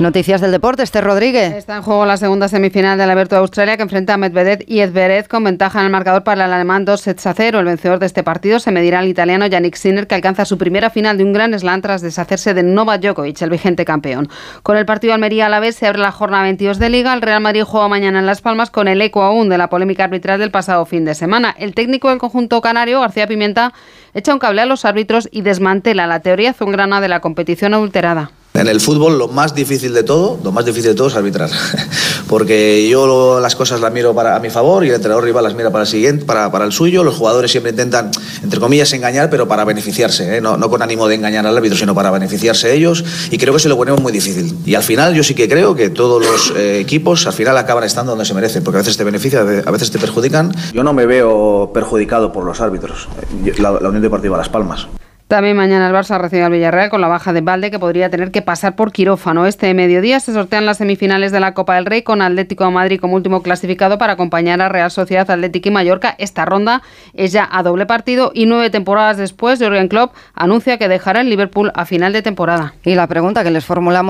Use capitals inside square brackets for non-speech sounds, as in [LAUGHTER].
Noticias del deporte, Este Rodríguez. Está en juego la segunda semifinal del Abierto de Australia que enfrenta a Medvedev y Edverev con ventaja en el marcador para el alemán 2 sets a 0. El vencedor de este partido se medirá al italiano Yannick Sinner que alcanza su primera final de un gran slam tras deshacerse de Novak Djokovic, el vigente campeón. Con el partido Almería a la vez se abre la jornada 22 de Liga. El Real Madrid juega mañana en Las Palmas con el eco aún de la polémica arbitral del pasado fin de semana. El técnico del conjunto canario, García Pimienta, echa un cable a los árbitros y desmantela la teoría azulgrana de la competición adulterada. En el fútbol lo más difícil de todo, lo más difícil de todo es arbitrar, [LAUGHS] porque yo las cosas las miro para a mi favor y el entrenador rival las mira para el siguiente, para, para el suyo. Los jugadores siempre intentan, entre comillas, engañar, pero para beneficiarse, ¿eh? no, con ánimo de engañar al árbitro, sino para beneficiarse ellos. Y creo que se lo ponemos muy difícil. Y al final yo sí que creo que todos los eh, equipos al final acaban estando donde se merecen, porque a veces te benefician, a veces te perjudican. Yo no me veo perjudicado por los árbitros. La, la Unión Deportiva Las Palmas. También mañana el Barça recibe al Villarreal con la baja de Valde que podría tener que pasar por quirófano. Este mediodía se sortean las semifinales de la Copa del Rey con Atlético de Madrid como último clasificado para acompañar a Real Sociedad Atlético y Mallorca. Esta ronda es ya a doble partido y nueve temporadas después, Jürgen Klopp anuncia que dejará el Liverpool a final de temporada. Y la pregunta que les formulamos